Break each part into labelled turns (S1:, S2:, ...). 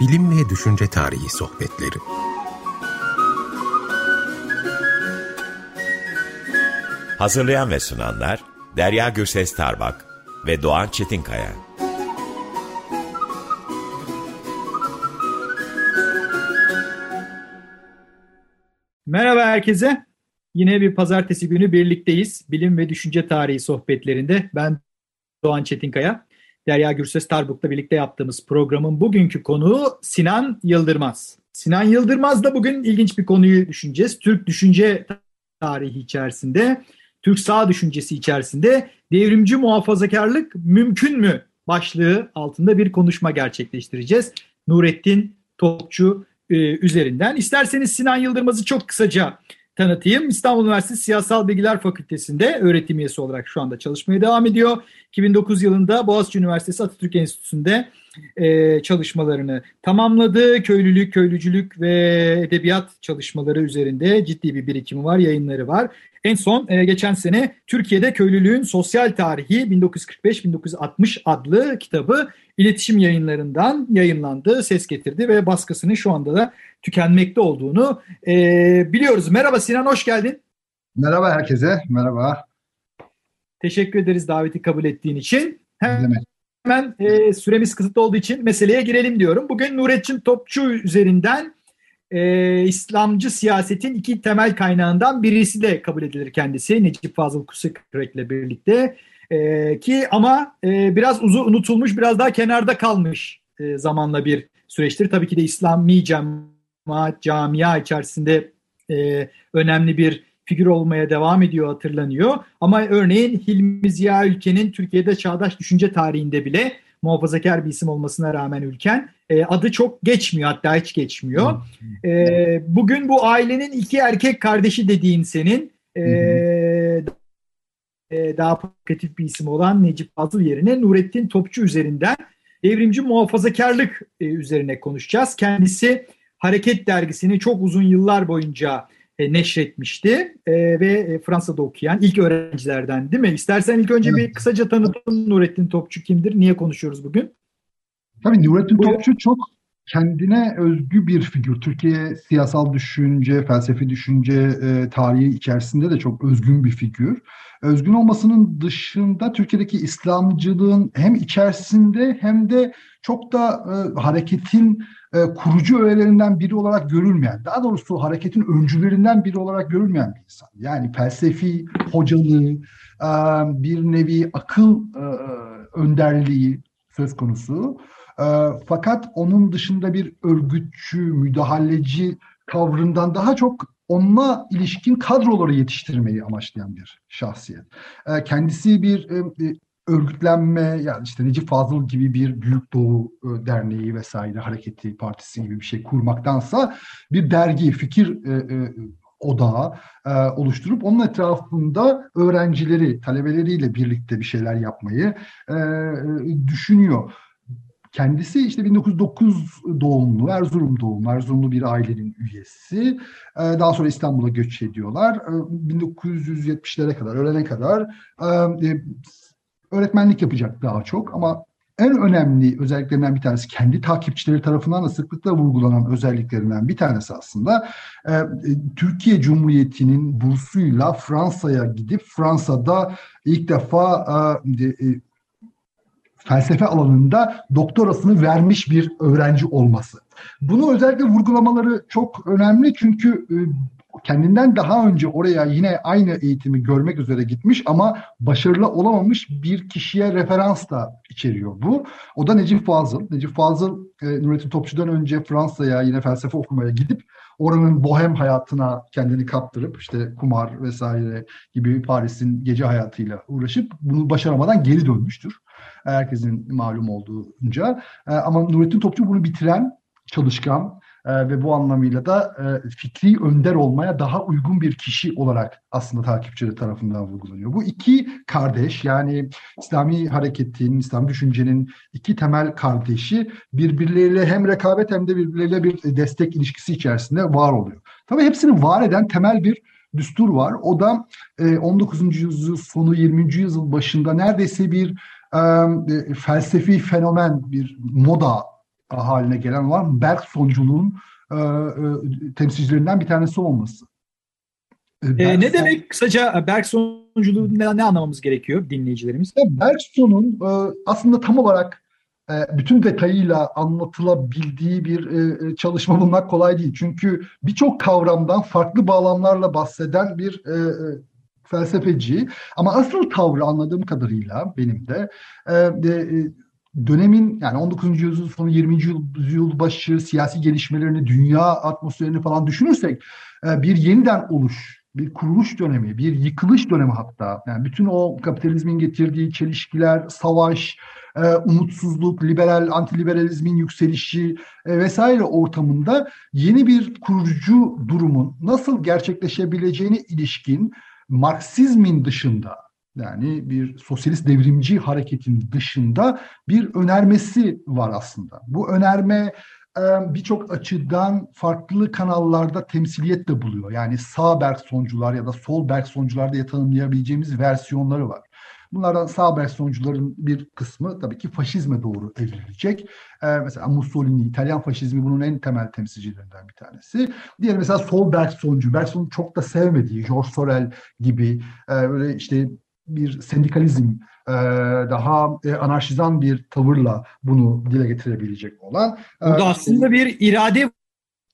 S1: Bilim ve Düşünce Tarihi Sohbetleri
S2: Hazırlayan ve sunanlar Derya Gürses Tarbak ve Doğan Çetinkaya.
S3: Merhaba herkese. Yine bir pazartesi günü birlikteyiz. Bilim ve Düşünce Tarihi sohbetlerinde. Ben Doğan Çetinkaya. Derya Gürses Tarbuk'la birlikte yaptığımız programın bugünkü konuğu Sinan Yıldırmaz. Sinan Yıldırmaz'la bugün ilginç bir konuyu düşüneceğiz. Türk düşünce tarihi içerisinde, Türk sağ düşüncesi içerisinde devrimci muhafazakarlık mümkün mü başlığı altında bir konuşma gerçekleştireceğiz. Nurettin Topçu e, üzerinden. İsterseniz Sinan Yıldırmaz'ı çok kısaca tanıtayım. İstanbul Üniversitesi Siyasal Bilgiler Fakültesi'nde öğretim üyesi olarak şu anda çalışmaya devam ediyor. 2009 yılında Boğaziçi Üniversitesi Atatürk Enstitüsü'nde e, çalışmalarını tamamladı. Köylülük, köylücülük ve edebiyat çalışmaları üzerinde ciddi bir birikimi var, yayınları var. En son e, geçen sene Türkiye'de Köylülüğün Sosyal Tarihi 1945-1960 adlı kitabı iletişim yayınlarından yayınlandı, ses getirdi ve baskısının şu anda da tükenmekte olduğunu e, biliyoruz. Merhaba Sinan, hoş geldin.
S4: Merhaba herkese, merhaba.
S3: Teşekkür ederiz daveti kabul ettiğin için. Hemen, hemen e, süremiz kısıtlı olduğu için meseleye girelim diyorum. Bugün Nurettin Topçu üzerinden e, İslamcı siyasetin iki temel kaynağından birisi de kabul edilir kendisi. Necip Fazıl Kusikrek'le birlikte. E, ki ama e, biraz uzun unutulmuş, biraz daha kenarda kalmış e, zamanla bir süreçtir. Tabii ki de İslami cemaat, camia içerisinde e, önemli bir figür olmaya devam ediyor, hatırlanıyor. Ama örneğin Hilmi Ziya Ülken'in Türkiye'de çağdaş düşünce tarihinde bile muhafazakar bir isim olmasına rağmen ülken e, adı çok geçmiyor hatta hiç geçmiyor. E, bugün bu ailenin iki erkek kardeşi dediğin senin e, e, daha provokatif bir isim olan Necip Fazıl yerine Nurettin Topçu üzerinden devrimci muhafazakarlık e, üzerine konuşacağız. Kendisi Hareket dergisini çok uzun yıllar boyunca e, neşretmişti e, ve e, Fransa'da okuyan ilk öğrencilerden değil mi? İstersen ilk önce bir kısaca tanıtın Nurettin Topçu kimdir? Niye konuşuyoruz bugün?
S4: Tabii Nurettin Buyur. Topçu çok kendine özgü bir figür. Türkiye siyasal düşünce, felsefi düşünce e, tarihi içerisinde de çok özgün bir figür. Özgün olmasının dışında Türkiye'deki İslamcılığın hem içerisinde hem de çok da e, hareketin e, kurucu öğelerinden biri olarak görülmeyen, daha doğrusu hareketin öncülerinden biri olarak görülmeyen bir insan. Yani felsefi hocalığı, e, bir nevi akıl e, önderliği söz konusu. E, fakat onun dışında bir örgütçü, müdahaleci tavrından daha çok onunla ilişkin kadroları yetiştirmeyi amaçlayan bir şahsiyet. E, kendisi bir e, örgütlenme yani işte Necip Fazıl gibi bir Büyük Doğu e, Derneği vesaire hareketi partisi gibi bir şey kurmaktansa bir dergi, fikir e, e, odağı e, oluşturup onun etrafında öğrencileri, talebeleriyle birlikte bir şeyler yapmayı e, düşünüyor. Kendisi işte 1909 doğumlu, Erzurum doğumlu, Erzurumlu bir ailenin üyesi. Daha sonra İstanbul'a göç ediyorlar. 1970'lere kadar, ölene kadar öğretmenlik yapacak daha çok ama en önemli özelliklerinden bir tanesi kendi takipçileri tarafından da sıklıkla vurgulanan özelliklerinden bir tanesi aslında e, Türkiye Cumhuriyeti'nin bursuyla Fransa'ya gidip Fransa'da ilk defa e, e, felsefe alanında doktorasını vermiş bir öğrenci olması. Bunu özellikle vurgulamaları çok önemli çünkü e, kendinden daha önce oraya yine aynı eğitimi görmek üzere gitmiş ama başarılı olamamış bir kişiye referans da içeriyor bu. O da Necip Fazıl. Necip Fazıl e, Nurettin Topçu'dan önce Fransa'ya yine felsefe okumaya gidip oranın bohem hayatına kendini kaptırıp işte kumar vesaire gibi Paris'in gece hayatıyla uğraşıp bunu başaramadan geri dönmüştür. Herkesin malum olduğunca. E, ama Nurettin Topçu bunu bitiren çalışkan, e, ve bu anlamıyla da e, fikri önder olmaya daha uygun bir kişi olarak aslında takipçileri tarafından vurgulanıyor. Bu iki kardeş yani İslami hareketin, İslam düşüncenin iki temel kardeşi birbirleriyle hem rekabet hem de birbirleriyle bir destek ilişkisi içerisinde var oluyor. Tabii hepsini var eden temel bir düstur var. O da 19. E, yüzyıl sonu 20. yüzyıl başında neredeyse bir e, felsefi fenomen, bir moda haline gelen olan Bergson'culuğun e, e, temsilcilerinden bir tanesi olması.
S3: E, e ne demek kısaca Bergson'culuğu ne, ne anlamamız gerekiyor dinleyicilerimiz?
S4: Bergson'un e, aslında tam olarak e, bütün detayıyla anlatılabildiği bir e, çalışma bulmak kolay değil. Çünkü birçok kavramdan farklı bağlamlarla bahseden bir e, felsefeci. Ama asıl tavrı anladığım kadarıyla benim de dönemin yani 19. yüzyıl sonu 20. yüzyıl başı siyasi gelişmelerini, dünya atmosferini falan düşünürsek bir yeniden oluş bir kuruluş dönemi, bir yıkılış dönemi hatta. Yani bütün o kapitalizmin getirdiği çelişkiler, savaş, e, umutsuzluk, liberal, antiliberalizmin yükselişi e, vesaire ortamında yeni bir kurucu durumun nasıl gerçekleşebileceğine ilişkin Marksizmin dışında yani bir sosyalist devrimci hareketin dışında bir önermesi var aslında. Bu önerme e, birçok açıdan farklı kanallarda temsiliyet de buluyor. Yani sağ Bergsoncular ya da sol Bergsoncular diye tanımlayabileceğimiz versiyonları var. Bunlardan sağ versiyoncuların bir kısmı tabii ki faşizme doğru evrilecek. Ee, mesela Mussolini, İtalyan faşizmi bunun en temel temsilcilerinden bir tanesi. Diğer mesela sol Bergsoncu, Bergson'un çok da sevmediği George Sorel gibi e, böyle işte bir sendikalizm e, daha e, anarşizan bir tavırla bunu dile getirebilecek olan.
S3: Burada aslında bir irade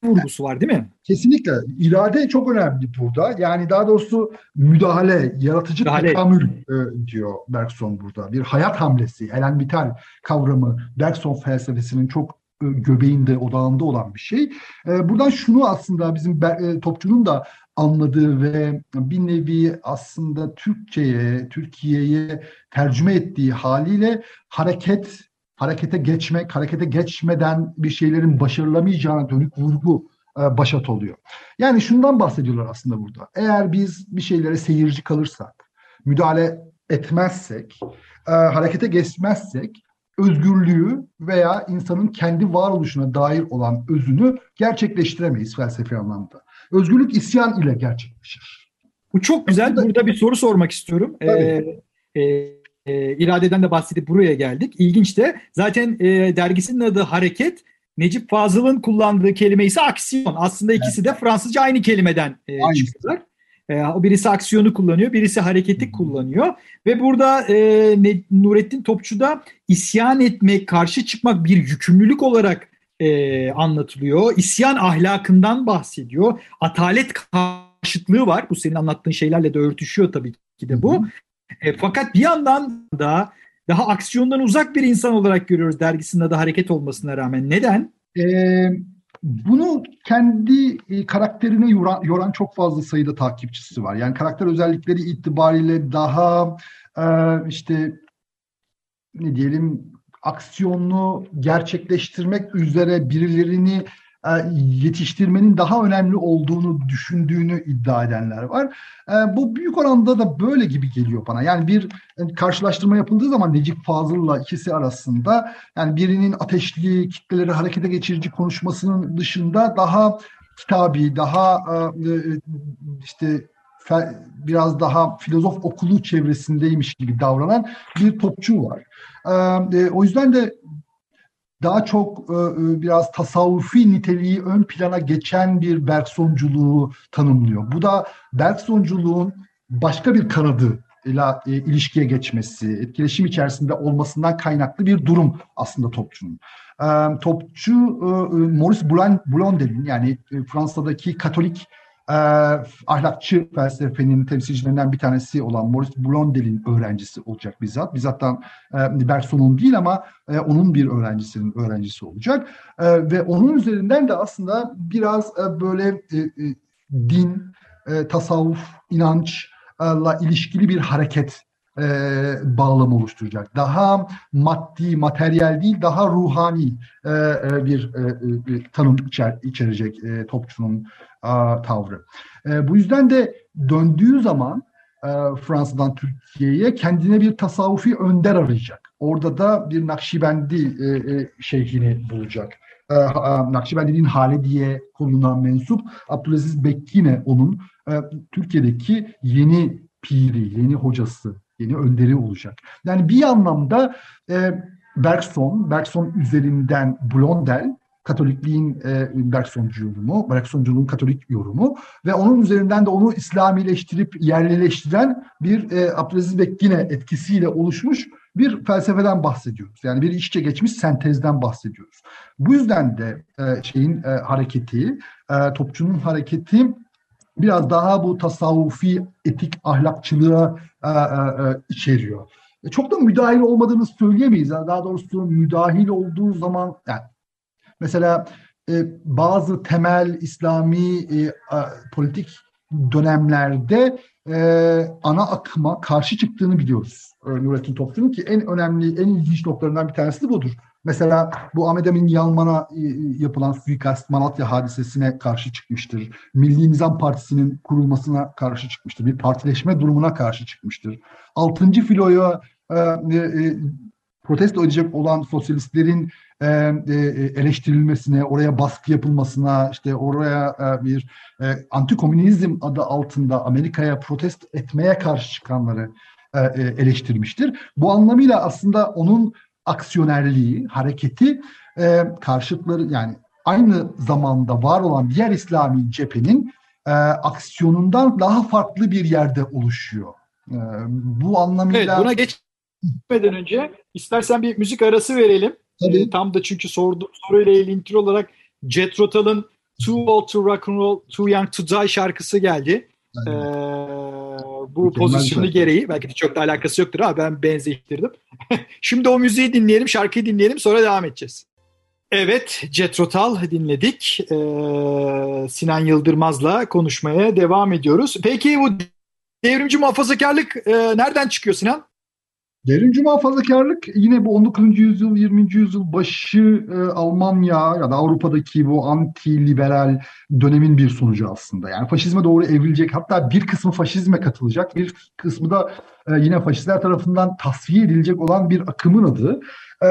S3: vurgusu var değil mi?
S4: Kesinlikle. İrade çok önemli burada. Yani daha doğrusu müdahale, yaratıcı müdahale. tekamül e, diyor Bergson burada. Bir hayat hamlesi, Ellen Vital kavramı Bergson felsefesinin çok e, göbeğinde, odağında olan bir şey. E, buradan şunu aslında bizim e, topçunun da anladığı ve bir nevi aslında Türkçe'ye, Türkiye'ye tercüme ettiği haliyle hareket harekete geçmek, harekete geçmeden bir şeylerin başarılamayacağına dönük vurgu e, başat oluyor. Yani şundan bahsediyorlar aslında burada. Eğer biz bir şeylere seyirci kalırsak, müdahale etmezsek, e, harekete geçmezsek özgürlüğü veya insanın kendi varoluşuna dair olan özünü gerçekleştiremeyiz felsefi anlamda. Özgürlük isyan ile gerçekleşir.
S3: Bu çok güzel. Burada bir soru sormak istiyorum. Tabii. Ee, e, e, iradeden de bahsedip buraya geldik. İlginç de zaten e, dergisinin adı Hareket. Necip Fazıl'ın kullandığı kelime ise aksiyon. Aslında ikisi de Fransızca aynı kelimeden e, çıktılar. E, o birisi aksiyonu kullanıyor, birisi hareketi kullanıyor. Ve burada e, Nurettin Topçu da isyan etmek, karşı çıkmak bir yükümlülük olarak e, anlatılıyor. İsyan ahlakından bahsediyor. Atalet karşıtlığı var. Bu senin anlattığın şeylerle de örtüşüyor tabii ki de bu. E, fakat bir yandan da daha aksiyondan uzak bir insan olarak görüyoruz dergisinin adı hareket olmasına rağmen. Neden?
S4: Ee, bunu kendi e, karakterine yoran, yoran çok fazla sayıda takipçisi var. Yani karakter özellikleri itibariyle daha e, işte ne diyelim aksiyonlu gerçekleştirmek üzere birilerini e, yetiştirmenin daha önemli olduğunu düşündüğünü iddia edenler var. E, bu büyük oranda da böyle gibi geliyor bana. Yani bir e, karşılaştırma yapıldığı zaman Necip Fazıl'la ikisi arasında yani birinin ateşli kitleleri harekete geçirici konuşmasının dışında daha kitabi, daha işte biraz daha filozof okulu çevresindeymiş gibi davranan bir topçu var. O yüzden de daha çok e, e, biraz tasavvufi niteliği ön plana geçen bir Bergsonculuğu tanımlıyor. Bu da Bergsonculuğun başka bir kanadı ile e, ilişkiye geçmesi, etkileşim içerisinde olmasından kaynaklı bir durum aslında Topçu'nun. Topçu Maurice Blondel'in yani Fransa'daki Katolik e, ahlakçı felsefenin temsilcilerinden bir tanesi olan Maurice Blondel'in öğrencisi olacak bizzat. Bizzattan e, Berson'un değil ama e, onun bir öğrencisinin öğrencisi olacak. E, ve onun üzerinden de aslında biraz e, böyle e, e, din, e, tasavvuf, inançla ilişkili bir hareket e, bağlam oluşturacak. Daha maddi, materyal değil, daha ruhani e, e, bir, e, bir tanım içer, içerecek e, Topçu'nun a, tavrı. E, bu yüzden de döndüğü zaman e, Fransa'dan Türkiye'ye kendine bir tasavvufi önder arayacak. Orada da bir Nakşibendi e, e, şeyhini bulacak. E, Nakşibendi'nin hale diye konuna mensup Abdülaziz Bekkine onun e, Türkiye'deki yeni piri, yeni hocası, yeni önderi olacak. Yani bir anlamda e, Bergson, Bergson üzerinden Blondel, Katolikliğin e, Bergsoncu yorumu, Bergsonculuğun Katolik yorumu ve onun üzerinden de onu İslamileştirip yerlileştiren bir e, Abdülaziz Bekkine etkisiyle oluşmuş bir felsefeden bahsediyoruz. Yani bir işçe geçmiş sentezden bahsediyoruz. Bu yüzden de e, şeyin e, hareketi, e, topçunun hareketi biraz daha bu tasavvufi etik ahlakçılığa e, e, e, içeriyor. E, çok da müdahil olmadığını söyleyemeyiz. Yani daha doğrusu müdahil olduğu zaman yani mesela e, bazı temel İslami e, a, politik dönemlerde e, ana akıma karşı çıktığını biliyoruz. E, Nurettin Topçu'nun ki en önemli, en ilginç noktalarından bir tanesi de budur. Mesela bu Ahmet Emin Yalman'a e, yapılan suikast Malatya hadisesine karşı çıkmıştır. Milli Nizam Partisi'nin kurulmasına karşı çıkmıştır. Bir partileşme durumuna karşı çıkmıştır. Altıncı filoyu e, e, protesto edecek olan sosyalistlerin e, e, eleştirilmesine, oraya baskı yapılmasına, işte oraya e, bir e, antikomünizm adı altında Amerika'ya protest etmeye karşı çıkanları e, e, eleştirmiştir. Bu anlamıyla aslında onun aksiyonerliği, hareketi e, karşıtları yani aynı zamanda var olan diğer İslami cephenin e, aksiyonundan daha farklı bir yerde oluşuyor. E, bu anlamıyla...
S3: Evet, buna geçmeden önce istersen bir müzik arası verelim.
S4: Tabii.
S3: E, tam da çünkü sordu, soruyla ilintili olarak Jet Rotal'ın Too Old to Rock and Roll, Too Young to Die şarkısı geldi. Ee, bu
S4: Mükemmel
S3: pozisyonu
S4: şarkı.
S3: gereği belki de çok da alakası yoktur ama ben benzeştirdim. Şimdi o müziği dinleyelim, şarkıyı dinleyelim sonra devam edeceğiz. Evet, Jet Rotal dinledik. Ee, Sinan Yıldırmaz'la konuşmaya devam ediyoruz. Peki bu devrimci muhafazakarlık e, nereden çıkıyor Sinan?
S4: Devrimci muhafazakarlık yine bu 19. yüzyıl, 20. yüzyıl başı e, Almanya ya da Avrupa'daki bu anti-liberal dönemin bir sonucu aslında. Yani faşizme doğru evrilecek hatta bir kısmı faşizme katılacak bir kısmı da e, yine faşistler tarafından tasfiye edilecek olan bir akımın adı. E,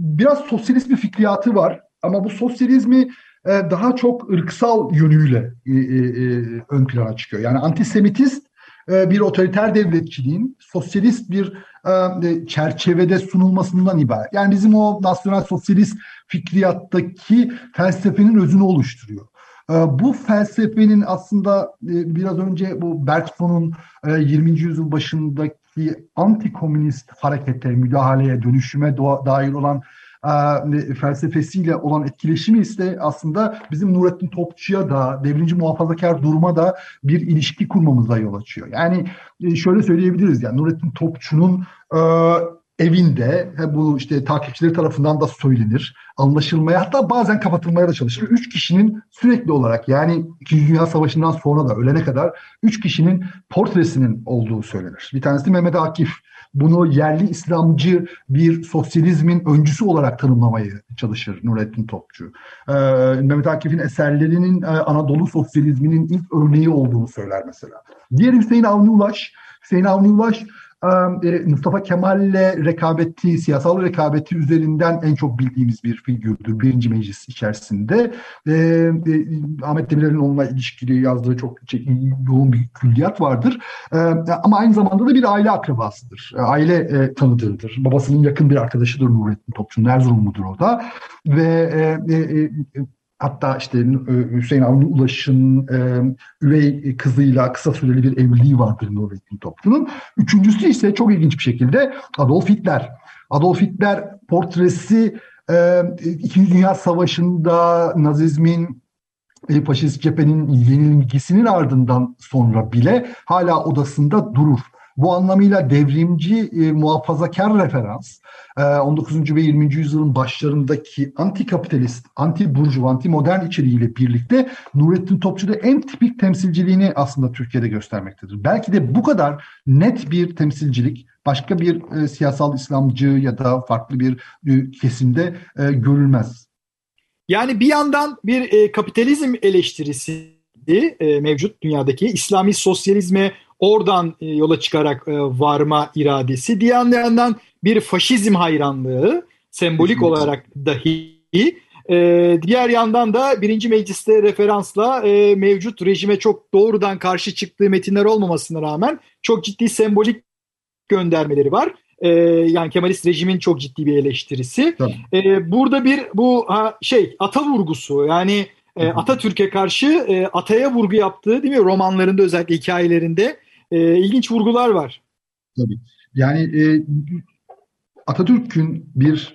S4: biraz sosyalist bir fikriyatı var ama bu sosyalizmi e, daha çok ırksal yönüyle e, e, ön plana çıkıyor. Yani antisemitist bir otoriter devletçiliğin sosyalist bir e, çerçevede sunulmasından ibaret. Yani bizim o nasyonel sosyalist fikriyattaki felsefenin özünü oluşturuyor. E, Bu felsefenin aslında e, biraz önce bu Bergson'un e, 20. yüzyıl başındaki antikomünist harekete, müdahaleye, dönüşüme dair olan e, felsefesiyle olan etkileşimi ise aslında bizim Nurettin Topçu'ya da devrimci muhafazakar duruma da bir ilişki kurmamıza yol açıyor. Yani e, şöyle söyleyebiliriz yani Nurettin Topçu'nun e, evinde he, bu işte takipçileri tarafından da söylenir, anlaşılmaya hatta bazen kapatılmaya da çalışır. Üç kişinin sürekli olarak yani İkinci Dünya Savaşı'ndan sonra da ölene kadar üç kişinin portresinin olduğu söylenir. Bir tanesi Mehmet Akif. Bunu yerli İslamcı bir sosyalizmin öncüsü olarak tanımlamayı çalışır Nurettin Topçu. Ee, Mehmet Akif'in eserlerinin e, Anadolu sosyalizminin ilk örneği olduğunu söyler mesela. Diğeri Hüseyin Avni Ulaş. Hüseyin Avni Ulaş Mustafa Kemal'le rekabeti, siyasal rekabeti üzerinden en çok bildiğimiz bir figürdür birinci meclis içerisinde. E, e, Ahmet Demirel'in onunla ilişkili yazdığı çok şey, yoğun bir külliyat vardır. E, ama aynı zamanda da bir aile akrabasıdır. E, aile e, tanıdığıdır. Babasının yakın bir arkadaşıdır Nurettin Topçu'nun. Erzurumludur o da. Ve e, e, e, Hatta işte e, Hüseyin Avni Ulaş'ın e, üvey kızıyla kısa süreli bir evliliği vardır Nurettin Topçu'nun. Üçüncüsü ise çok ilginç bir şekilde Adolf Hitler. Adolf Hitler portresi e, İkinci Dünya Savaşı'nda Nazizmin e, faşist cephenin yenilgisinin ardından sonra bile hala odasında durur. Bu anlamıyla devrimci, e, muhafazakar referans, e, 19. ve 20. yüzyılın başlarındaki anti-kapitalist, anti-burjuva, anti-modern içeriğiyle birlikte Nurettin Topçu'da en tipik temsilciliğini aslında Türkiye'de göstermektedir. Belki de bu kadar net bir temsilcilik başka bir e, siyasal İslamcı ya da farklı bir e, kesimde e, görülmez.
S3: Yani bir yandan bir e, kapitalizm eleştirisi e, mevcut dünyadaki İslami sosyalizme oradan e, yola çıkarak e, varma iradesi. Diğer yandan bir faşizm hayranlığı sembolik olarak dahi. E, diğer yandan da birinci mecliste referansla e, mevcut rejime çok doğrudan karşı çıktığı metinler olmamasına rağmen çok ciddi sembolik göndermeleri var. E, yani Kemalist rejimin çok ciddi bir eleştirisi. E, burada bir bu ha, şey ata vurgusu yani e, Atatürk'e karşı e, ataya vurgu yaptığı değil mi romanlarında özellikle hikayelerinde e, ilginç vurgular var.
S4: Tabii. Yani e, Atatürk'ün bir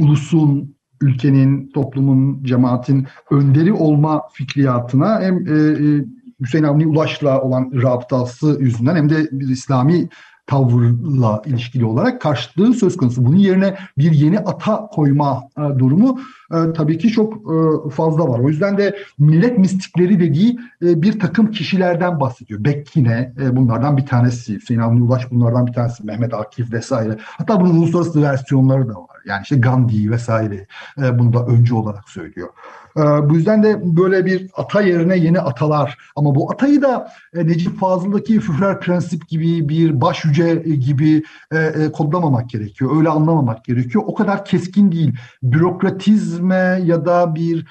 S4: ulusun, ülkenin, toplumun, cemaatin önderi olma fikriyatına hem e, e Hüseyin Avni Ulaş'la olan rabıtası yüzünden hem de bir İslami tavırla ilişkili olarak karşıtlığı söz konusu. Bunun yerine bir yeni ata koyma e, durumu e, tabii ki çok e, fazla var. O yüzden de millet mistikleri dediği e, bir takım kişilerden bahsediyor. Bekkine e, bunlardan bir tanesi, Hüseyin Avni Ulaş bunlardan bir tanesi, Mehmet Akif vesaire. Hatta bunun uluslararası versiyonları da var. Yani işte Gandhi vesaire e, bunu da öncü olarak söylüyor. E, bu yüzden de böyle bir ata yerine yeni atalar ama bu atayı da e, Necip Fazıl'daki Führer prensip gibi bir baş yüce gibi e, e, kodlamamak gerekiyor. Öyle anlamamak gerekiyor. O kadar keskin değil. Bürokratizme ya da bir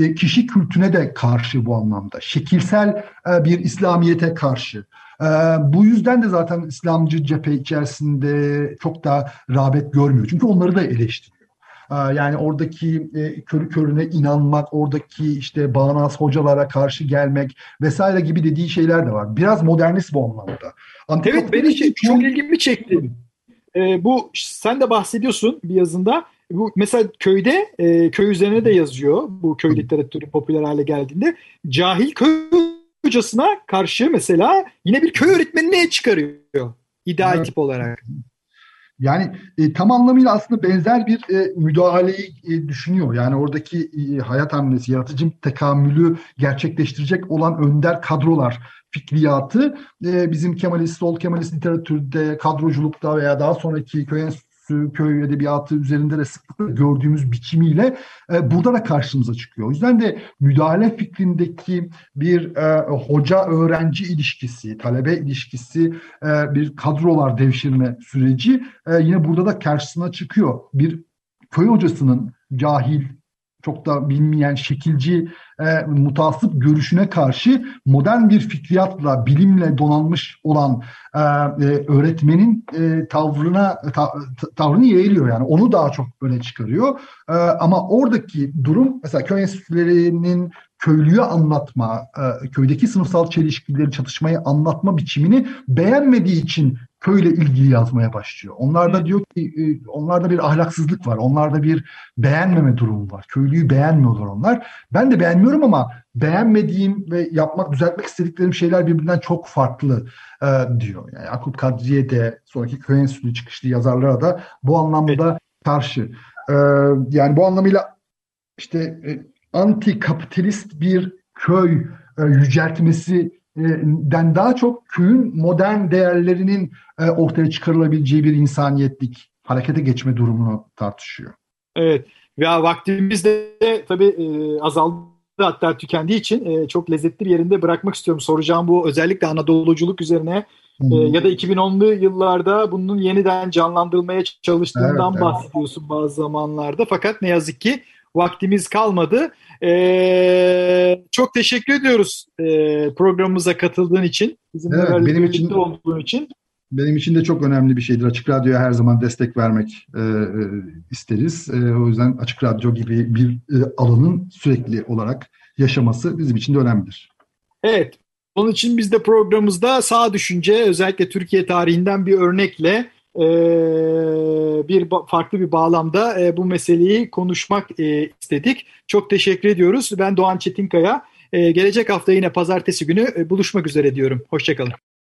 S4: e, kişi kültüne de karşı bu anlamda. Şekilsel e, bir İslamiyete karşı. E, bu yüzden de zaten İslamcı cephe içerisinde çok da rağbet görmüyor. Çünkü onları da eleştiriyor. Yani oradaki körü körüne inanmak, oradaki işte bağnaz hocalara karşı gelmek vesaire gibi dediği şeyler de var. Biraz modernist bu anlamda.
S3: Antikop evet beni çok, çok ilgimi çekti. Ee, bu sen de bahsediyorsun bir yazında. Bu mesela köyde e, köy üzerine de yazıyor. Bu köy literatürü popüler hale geldiğinde cahil köy hocasına karşı mesela yine bir köy öğretmenine çıkarıyor ideal evet. tip olarak.
S4: Yani e, tam anlamıyla aslında benzer bir e, müdahaleyi e, düşünüyor. Yani oradaki e, hayat hamlesi, yaratıcı tekamülü gerçekleştirecek olan önder kadrolar fikriyatı e, bizim Kemalist, sol Kemalist literatürde, kadroculukta veya daha sonraki köy köy edebiyatı üzerinde de sıklıkla gördüğümüz biçimiyle e, burada da karşımıza çıkıyor. O yüzden de müdahale fikrindeki bir e, hoca-öğrenci ilişkisi, talebe ilişkisi, e, bir kadrolar devşirme süreci e, yine burada da karşısına çıkıyor. Bir köy hocasının cahil, çok da bilmeyen şekilci e, mutasip görüşüne karşı modern bir fikriyatla, bilimle donanmış olan e, e, öğretmenin e, tavrına ta, tavrını yeğliyor yani. Onu daha çok öne çıkarıyor. E, ama oradaki durum mesela köy enstitülerinin köylüyü anlatma, e, köydeki sınıfsal çelişkileri, çatışmayı anlatma biçimini beğenmediği için köyle ilgili yazmaya başlıyor. Onlarda diyor ki e, onlarda bir ahlaksızlık var. Onlarda bir beğenmeme durumu var. Köylüyü beğenmiyorlar onlar. Ben de beğenmiyorum ama beğenmediğim ve yapmak, düzeltmek istediklerim şeyler birbirinden çok farklı e, diyor. Yani Yakup Kadriye de sonraki köy enstitülü çıkışlı yazarlara da bu anlamda karşı. E, yani bu anlamıyla işte e, anti kapitalist bir köy e, yüceltmesi den daha çok köyün modern değerlerinin e, ortaya çıkarılabileceği bir insaniyetlik harekete geçme durumunu tartışıyor.
S3: Evet. Ya vaktimiz de tabii e, azaldı hatta tükendiği için e, çok lezzetli bir yerinde bırakmak istiyorum. Soracağım bu özellikle Anadoluculuk üzerine hmm. ya da 2010'lu yıllarda bunun yeniden canlandırılmaya çalıştığından evet, bahsediyorsun evet. bazı zamanlarda. Fakat ne yazık ki vaktimiz kalmadı. Ee, çok teşekkür ediyoruz e, programımıza katıldığın için. Bizimle evet, benim için olduğun için.
S4: Benim için de çok önemli bir şeydir. Açık Radyo'ya her zaman destek vermek e, e, isteriz. E, o yüzden Açık Radyo gibi bir e, alanın sürekli olarak yaşaması bizim için de önemlidir.
S3: Evet. Onun için biz de programımızda sağ düşünce özellikle Türkiye tarihinden bir örnekle e, bir farklı bir bağlamda e, bu meseleyi konuşmak e, istedik. Çok teşekkür ediyoruz. Ben Doğan Çetinkaya. E, gelecek hafta yine pazartesi günü e, buluşmak üzere diyorum. Hoşçakalın.